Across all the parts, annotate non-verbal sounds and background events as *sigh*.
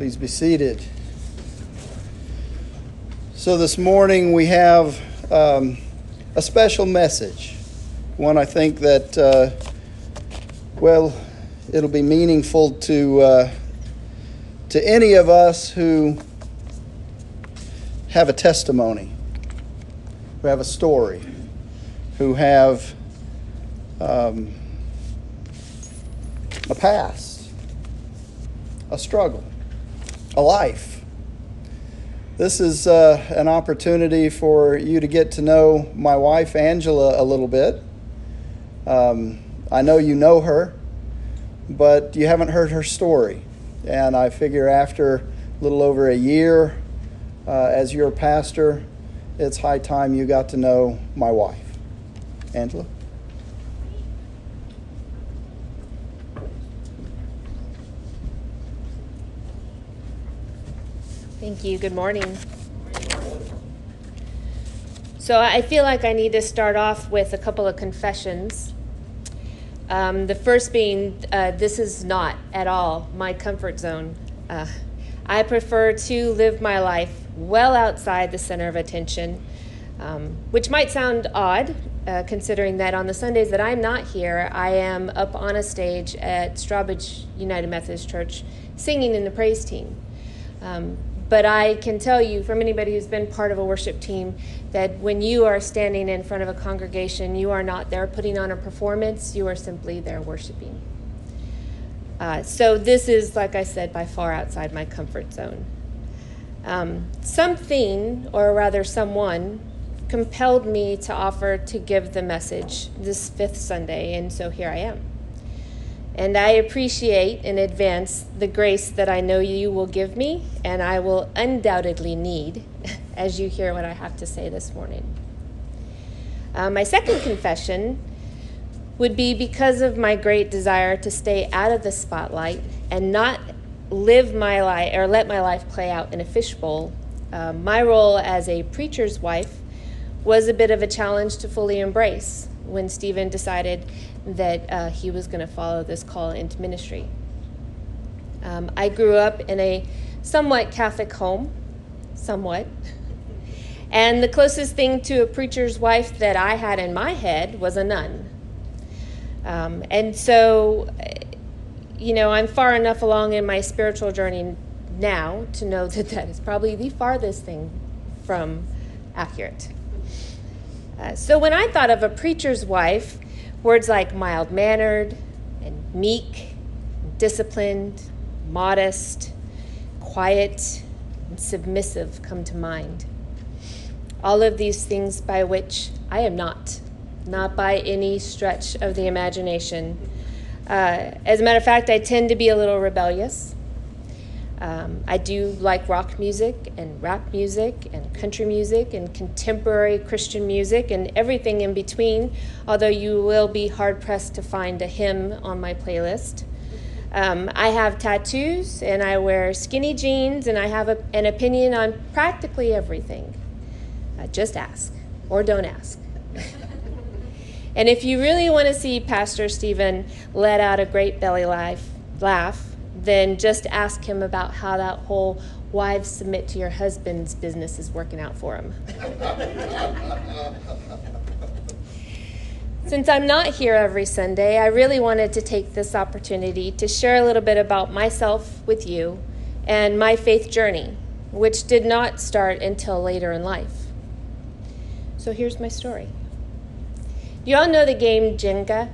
Please be seated. So, this morning we have um, a special message. One I think that, uh, well, it'll be meaningful to, uh, to any of us who have a testimony, who have a story, who have um, a past, a struggle a life. This is uh, an opportunity for you to get to know my wife, Angela, a little bit. Um, I know you know her, but you haven't heard her story. And I figure after a little over a year uh, as your pastor, it's high time you got to know my wife. Angela? You. Good morning. So, I feel like I need to start off with a couple of confessions. Um, the first being, uh, this is not at all my comfort zone. Uh, I prefer to live my life well outside the center of attention, um, which might sound odd, uh, considering that on the Sundays that I'm not here, I am up on a stage at Strawbridge United Methodist Church singing in the praise team. Um, but I can tell you from anybody who's been part of a worship team that when you are standing in front of a congregation, you are not there putting on a performance, you are simply there worshiping. Uh, so this is, like I said, by far outside my comfort zone. Um, something, or rather someone, compelled me to offer to give the message this fifth Sunday, and so here I am. And I appreciate in advance the grace that I know you will give me, and I will undoubtedly need *laughs* as you hear what I have to say this morning. Uh, my second confession would be because of my great desire to stay out of the spotlight and not live my life or let my life play out in a fishbowl. Uh, my role as a preacher's wife was a bit of a challenge to fully embrace when Stephen decided that uh, he was going to follow this call into ministry. Um, I grew up in a somewhat Catholic home, somewhat. And the closest thing to a preacher's wife that I had in my head was a nun. Um, and so, you know, I'm far enough along in my spiritual journey now to know *laughs* that that is probably the farthest thing from accurate. Uh, so when I thought of a preacher's wife, words like mild mannered and meek, disciplined, modest, quiet, and submissive come to mind. All of these things by which I am not, not by any stretch of the imagination. Uh, as a matter of fact, I tend to be a little rebellious. Um, I do like rock music and rap music and country music and contemporary Christian music and everything in between, although you will be hard pressed to find a hymn on my playlist. Um, I have tattoos and I wear skinny jeans and I have a, an opinion on practically everything. Uh, just ask or don't ask. *laughs* and if you really want to see Pastor Stephen let out a great belly laugh, laugh then just ask him about how that whole wives submit to your husband's business is working out for him. *laughs* Since I'm not here every Sunday, I really wanted to take this opportunity to share a little bit about myself with you and my faith journey, which did not start until later in life. So here's my story. You all know the game Jenga?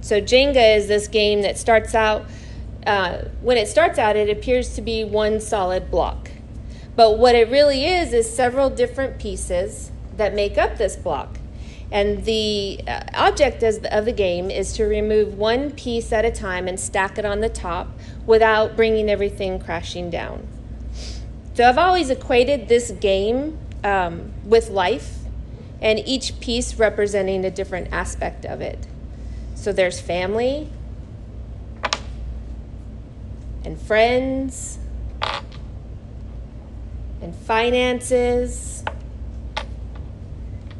So, Jenga is this game that starts out uh, when it starts out, it appears to be one solid block. But what it really is is several different pieces that make up this block. And the uh, object of the game is to remove one piece at a time and stack it on the top without bringing everything crashing down. So I've always equated this game um, with life, and each piece representing a different aspect of it. So there's family, and friends and finances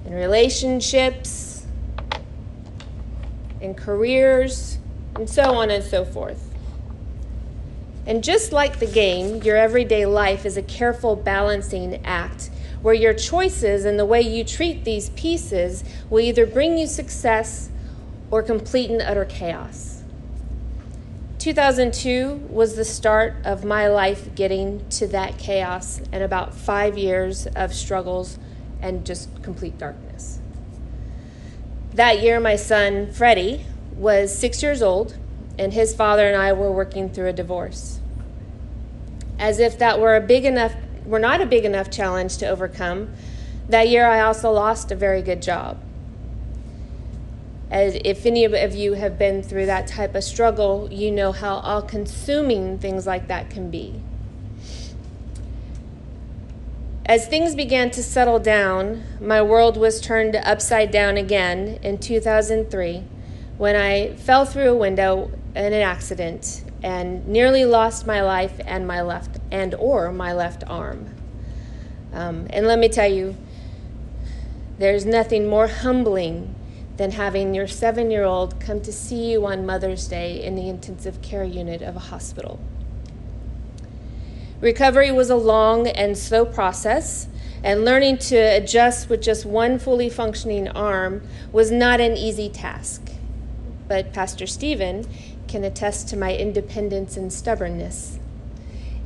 and relationships and careers and so on and so forth. And just like the game, your everyday life is a careful balancing act where your choices and the way you treat these pieces will either bring you success or complete and utter chaos. 2002 was the start of my life getting to that chaos and about five years of struggles and just complete darkness. That year, my son, Freddie, was six years old, and his father and I were working through a divorce. As if that were a big enough, were not a big enough challenge to overcome, that year I also lost a very good job. As if any of you have been through that type of struggle, you know how all consuming things like that can be. As things began to settle down, my world was turned upside down again in 2003 when I fell through a window in an accident and nearly lost my life and my left and or my left arm. Um, and let me tell you, there's nothing more humbling than having your seven year old come to see you on Mother's Day in the intensive care unit of a hospital. Recovery was a long and slow process, and learning to adjust with just one fully functioning arm was not an easy task. But Pastor Stephen can attest to my independence and stubbornness.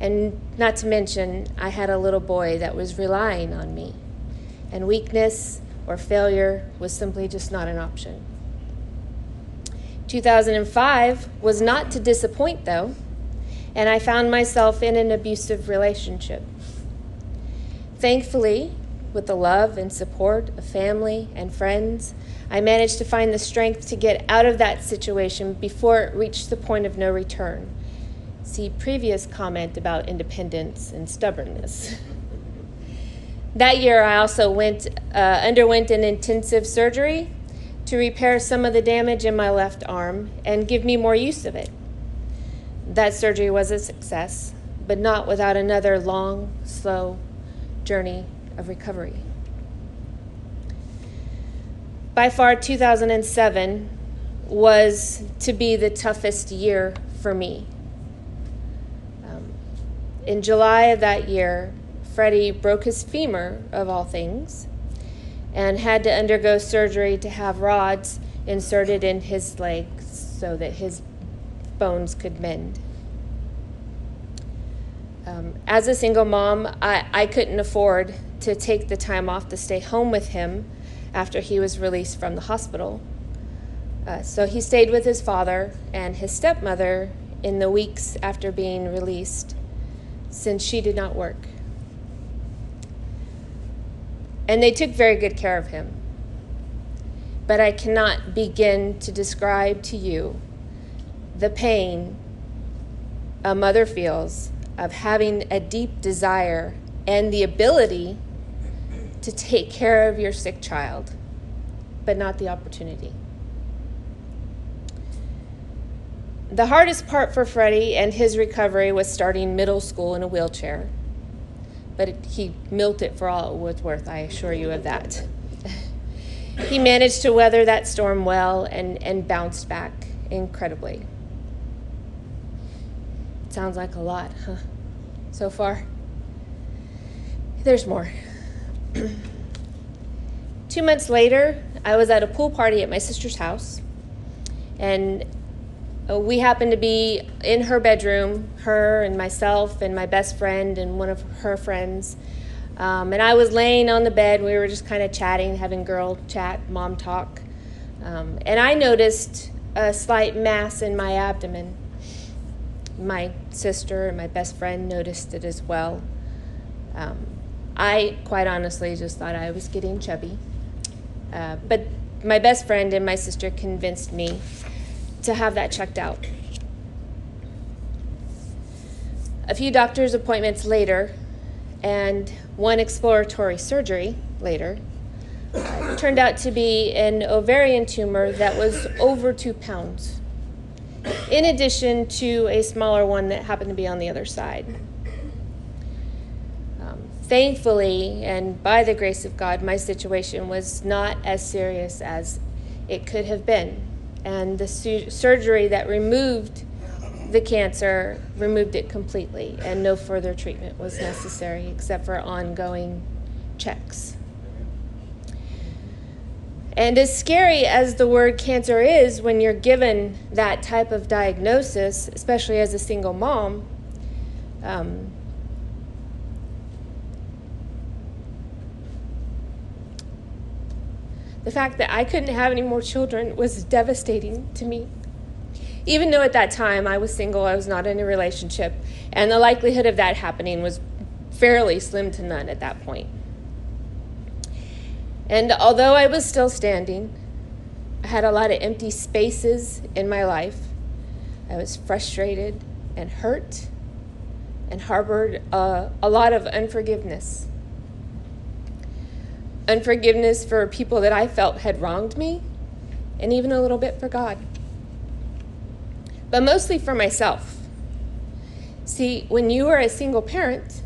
And not to mention, I had a little boy that was relying on me, and weakness or failure was simply just not an option. 2005 was not to disappoint, though, and I found myself in an abusive relationship. Thankfully, with the love and support of family and friends, I managed to find the strength to get out of that situation before it reached the point of no return. See previous comment about independence and stubbornness. *laughs* That year, I also went, uh, underwent an intensive surgery to repair some of the damage in my left arm and give me more use of it. That surgery was a success, but not without another long, slow journey of recovery. By far, 2007 was to be the toughest year for me. Um, in July of that year, Freddie broke his femur, of all things, and had to undergo surgery to have rods inserted in his legs so that his bones could mend. Um, as a single mom, I, I couldn't afford to take the time off to stay home with him after he was released from the hospital. Uh, so he stayed with his father and his stepmother in the weeks after being released, since she did not work. And they took very good care of him. But I cannot begin to describe to you the pain a mother feels of having a deep desire and the ability to take care of your sick child, but not the opportunity. The hardest part for Freddie and his recovery was starting middle school in a wheelchair but he milked it for all it was worth, I assure you of that. *laughs* he managed to weather that storm well and, and bounced back incredibly. Sounds like a lot, huh? So far? There's more. *clears throat* Two months later, I was at a pool party at my sister's house, and we happened to be in her bedroom, her and myself and my best friend and one of her friends. Um, and I was laying on the bed. We were just kind of chatting, having girl chat, mom talk. Um, and I noticed a slight mass in my abdomen. My sister and my best friend noticed it as well. Um, I quite honestly just thought I was getting chubby. Uh, but my best friend and my sister convinced me to have that checked out. A few doctor's appointments later, and one exploratory surgery later, uh, turned out to be an ovarian tumor that was over two pounds, in addition to a smaller one that happened to be on the other side. Um, thankfully, and by the grace of God, my situation was not as serious as it could have been and the su- surgery that removed the cancer, removed it completely, and no further treatment was necessary except for ongoing checks. And as scary as the word cancer is when you're given that type of diagnosis, especially as a single mom, um, the fact that I couldn't have any more children was devastating to me. Even though at that time I was single, I was not in a relationship, and the likelihood of that happening was fairly slim to none at that point. And although I was still standing, I had a lot of empty spaces in my life. I was frustrated and hurt and harbored uh, a lot of unforgiveness. Unforgiveness for people that I felt had wronged me, and even a little bit for God. But mostly for myself. See, when you are a single parent,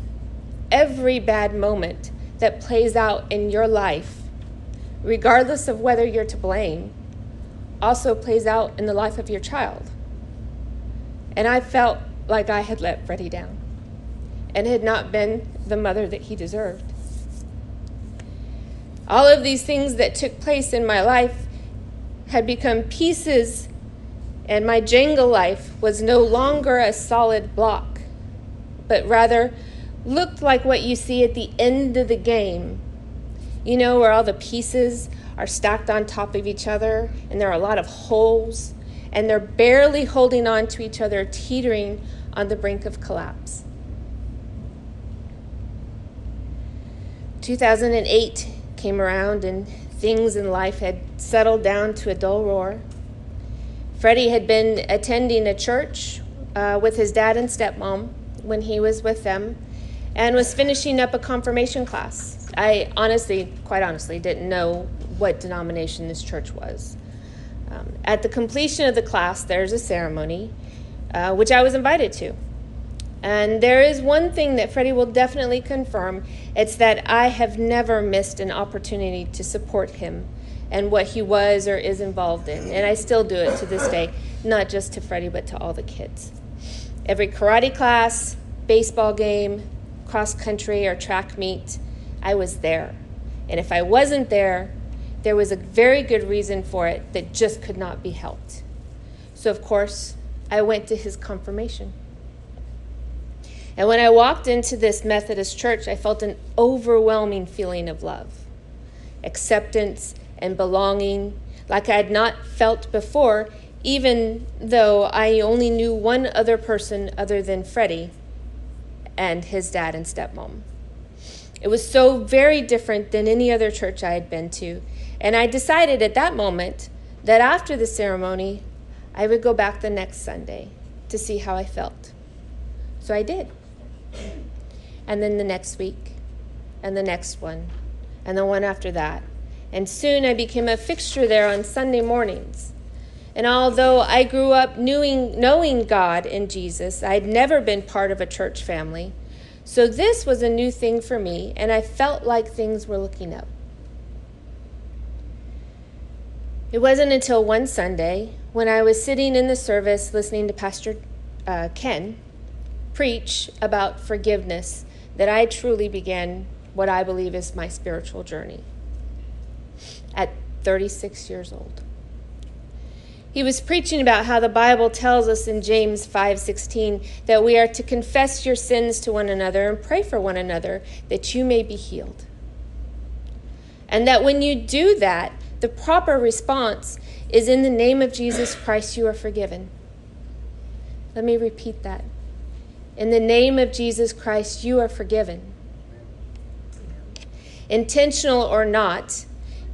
every bad moment that plays out in your life regardless of whether you're to blame, also plays out in the life of your child. And I felt like I had let Freddie down and had not been the mother that he deserved. All of these things that took place in my life had become pieces, and my Jenga life was no longer a solid block, but rather looked like what you see at the end of the game you know, where all the pieces are stacked on top of each other and there are a lot of holes and they're barely holding on to each other, teetering on the brink of collapse. 2008 came around and things in life had settled down to a dull roar. Freddie had been attending a church uh, with his dad and stepmom when he was with them and was finishing up a confirmation class. I honestly, quite honestly, didn't know what denomination this church was. Um, at the completion of the class, there's a ceremony, uh, which I was invited to. And there is one thing that Freddie will definitely confirm it's that I have never missed an opportunity to support him and what he was or is involved in. And I still do it to this day, not just to Freddie, but to all the kids. Every karate class, baseball game, cross country, or track meet, I was there. And if I wasn't there, there was a very good reason for it that just could not be helped. So, of course, I went to his confirmation. And when I walked into this Methodist church, I felt an overwhelming feeling of love, acceptance, and belonging like I had not felt before, even though I only knew one other person other than Freddie and his dad and stepmom. It was so very different than any other church I had been to. And I decided at that moment that after the ceremony, I would go back the next Sunday to see how I felt. So I did. And then the next week, and the next one, and the one after that. And soon I became a fixture there on Sunday mornings. And although I grew up knowing, knowing God and Jesus, I had never been part of a church family. So this was a new thing for me, and I felt like things were looking up. It wasn't until one Sunday when I was sitting in the service listening to Pastor uh, Ken preach about forgiveness that I truly began what I believe is my spiritual journey at 36 years old. He was preaching about how the Bible tells us in James 5:16 that we are to confess your sins to one another and pray for one another that you may be healed. And that when you do that, the proper response is in the name of Jesus Christ you are forgiven. Let me repeat that. In the name of Jesus Christ you are forgiven. Intentional or not,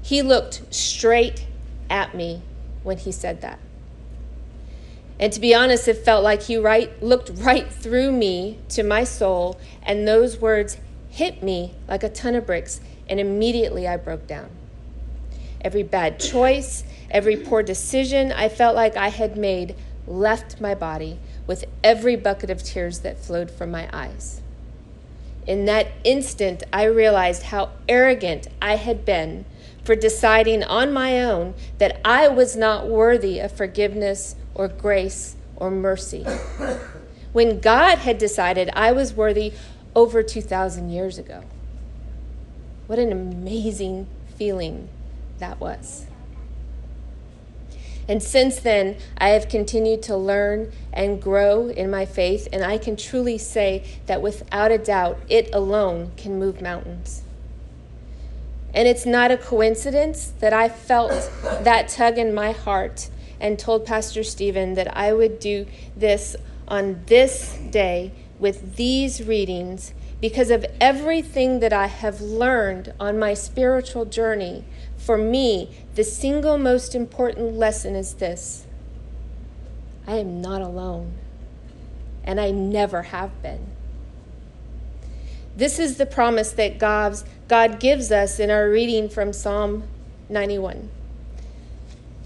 he looked straight at me when he said that. And to be honest, it felt like he right, looked right through me to my soul, and those words hit me like a ton of bricks, and immediately I broke down. Every bad choice, every poor decision I felt like I had made left my body with every bucket of tears that flowed from my eyes. In that instant, I realized how arrogant I had been for deciding on my own that I was not worthy of forgiveness or grace or mercy. when God had decided I was worthy over 2,000 years ago. What an amazing feeling that was. And since then, I have continued to learn and grow in my faith, and I can truly say that without a doubt, it alone can move mountains. And it's not a coincidence that I felt that tug in my heart and told Pastor Stephen that I would do this on this day with these readings because of everything that I have learned on my spiritual journey for me, the single most important lesson is this I am not alone, and I never have been. This is the promise that God's, God gives us in our reading from Psalm 91.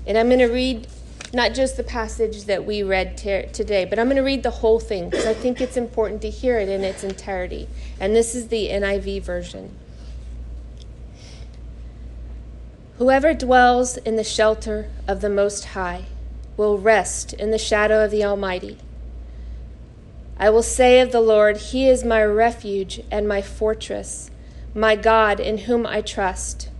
And I'm going to read not just the passage that we read today, but I'm going to read the whole thing because I think it's important to hear it in its entirety. And this is the NIV version. Whoever dwells in the shelter of the Most High will rest in the shadow of the Almighty. I will say of the Lord, He is my refuge and my fortress, my God in whom I trust.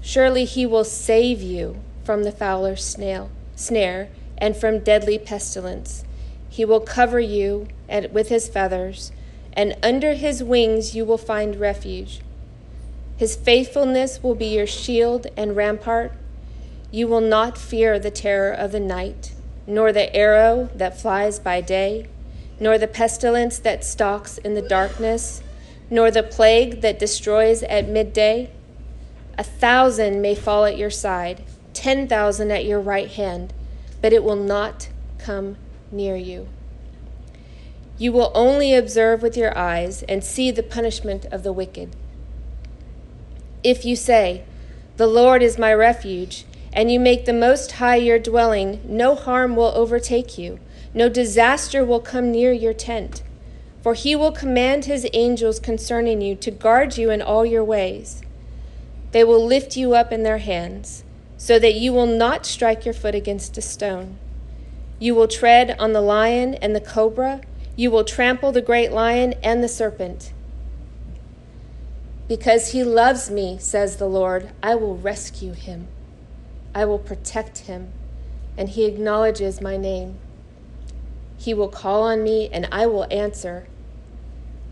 Surely He will save you from the fowler's snail, snare and from deadly pestilence. He will cover you with His feathers, and under His wings you will find refuge. His faithfulness will be your shield and rampart. You will not fear the terror of the night, nor the arrow that flies by day, nor the pestilence that stalks in the darkness, nor the plague that destroys at midday. A thousand may fall at your side, ten thousand at your right hand, but it will not come near you. You will only observe with your eyes and see the punishment of the wicked. If you say, The Lord is my refuge, and you make the Most High your dwelling, no harm will overtake you, no disaster will come near your tent. For he will command his angels concerning you to guard you in all your ways. They will lift you up in their hands, so that you will not strike your foot against a stone. You will tread on the lion and the cobra, you will trample the great lion and the serpent. Because he loves me, says the Lord, I will rescue him. I will protect him, and he acknowledges my name. He will call on me, and I will answer.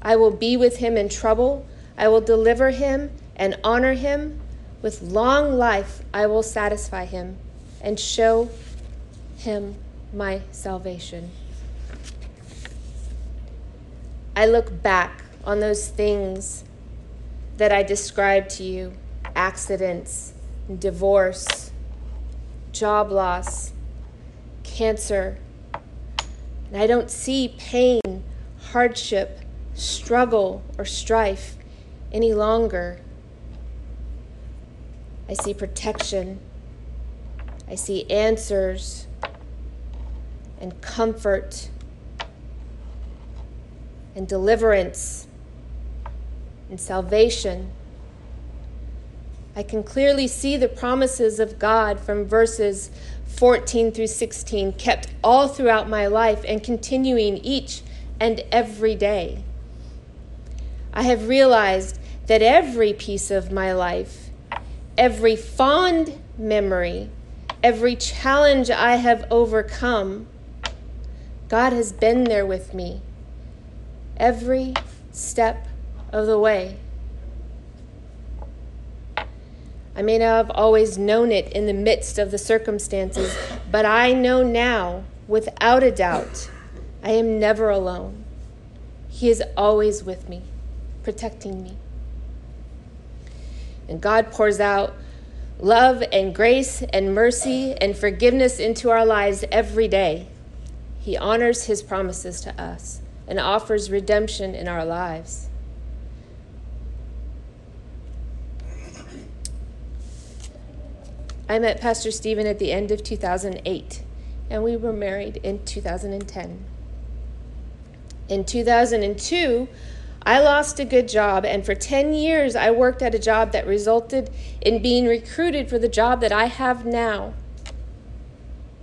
I will be with him in trouble. I will deliver him and honor him. With long life, I will satisfy him and show him my salvation. I look back on those things that I described to you accidents, divorce, job loss, cancer. And I don't see pain, hardship, struggle, or strife any longer. I see protection. I see answers and comfort and deliverance and salvation. I can clearly see the promises of God from verses 14 through 16 kept all throughout my life and continuing each and every day. I have realized that every piece of my life, every fond memory, every challenge I have overcome, God has been there with me every step of the way. I may not have always known it in the midst of the circumstances, but I know now, without a doubt, I am never alone. He is always with me, protecting me. And God pours out love and grace and mercy and forgiveness into our lives every day. He honors his promises to us and offers redemption in our lives. I met Pastor Stephen at the end of 2008, and we were married in 2010. In 2002, I lost a good job, and for 10 years, I worked at a job that resulted in being recruited for the job that I have now.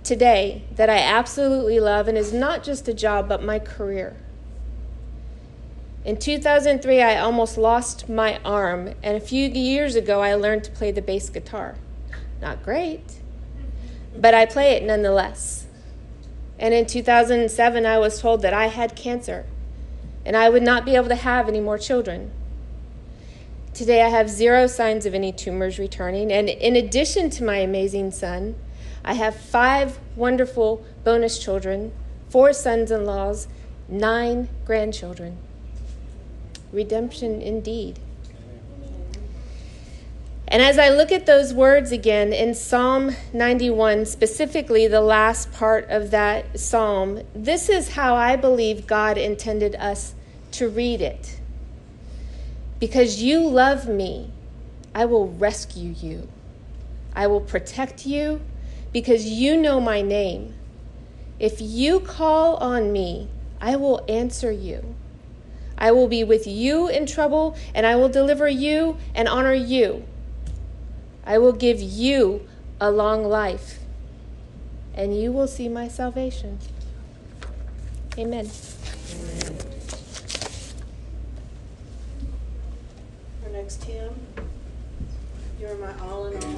today that I absolutely love and is not just a job but my career. In 2003, I almost lost my arm, and a few years ago, I learned to play the bass guitar. Not great, but I play it nonetheless. And in 2007, I was told that I had cancer and I would not be able to have any more children. Today, I have zero signs of any tumors returning, and in addition to my amazing son, I have five wonderful bonus children, four sons in laws, nine grandchildren. Redemption indeed. And as I look at those words again in Psalm 91, specifically the last part of that psalm, this is how I believe God intended us to read it. Because you love me, I will rescue you. I will protect you because you know my name. If you call on me, I will answer you. I will be with you in trouble, and I will deliver you and honor you. I will give you a long life, and you will see my salvation. Amen. Our next hymn, You're My All in All.